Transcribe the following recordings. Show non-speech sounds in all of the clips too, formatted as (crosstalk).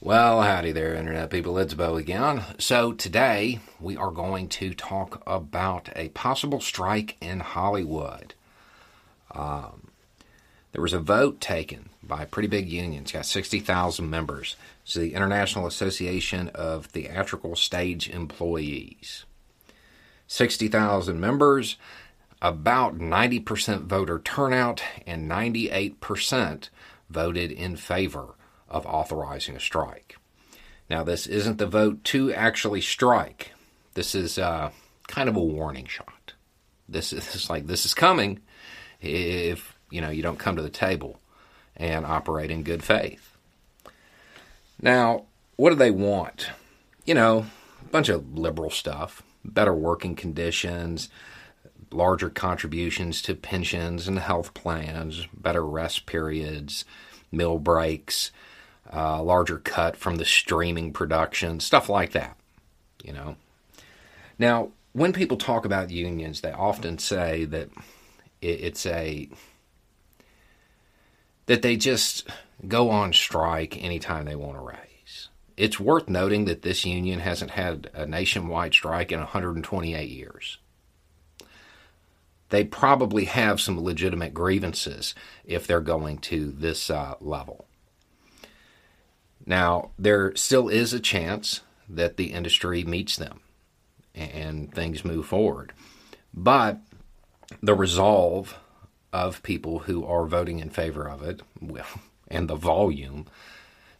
Well, howdy there, Internet people. It's Beau again. So, today we are going to talk about a possible strike in Hollywood. Um, there was a vote taken by a pretty big union. It's got 60,000 members. It's the International Association of Theatrical Stage Employees. 60,000 members, about 90% voter turnout, and 98% voted in favor of authorizing a strike. Now, this isn't the vote to actually strike. This is uh, kind of a warning shot. This is (laughs) like this is coming if you know you don't come to the table and operate in good faith. Now, what do they want? You know, a bunch of liberal stuff, better working conditions, larger contributions to pensions and health plans, better rest periods, meal breaks, uh, larger cut from the streaming production, stuff like that. You know. Now, when people talk about unions, they often say that it's a that they just go on strike anytime they want to raise. It's worth noting that this union hasn't had a nationwide strike in 128 years. They probably have some legitimate grievances if they're going to this uh, level. Now, there still is a chance that the industry meets them and things move forward. But the resolve of people who are voting in favor of it, well, (laughs) and the volume,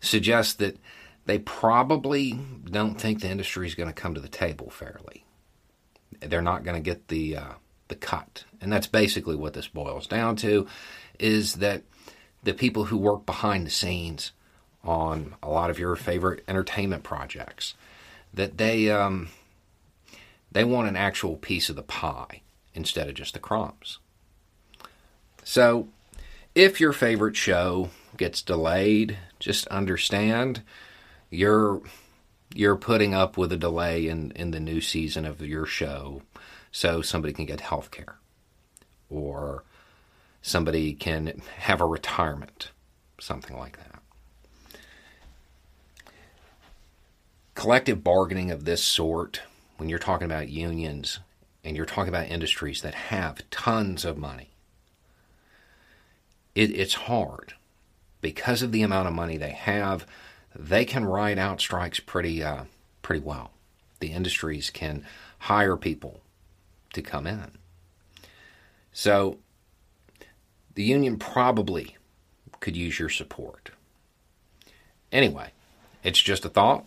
suggests that they probably don't think the industry is going to come to the table fairly. They're not going to get the uh, the cut, and that's basically what this boils down to: is that the people who work behind the scenes on a lot of your favorite entertainment projects that they um, they want an actual piece of the pie instead of just the crumbs. So, if your favorite show gets delayed, just understand you're you're putting up with a delay in, in the new season of your show so somebody can get health care or somebody can have a retirement, something like that. Collective bargaining of this sort, when you're talking about unions and you're talking about industries that have tons of money, it, it's hard because of the amount of money they have. They can ride out strikes pretty uh, pretty well. The industries can hire people to come in. So the union probably could use your support. Anyway, it's just a thought.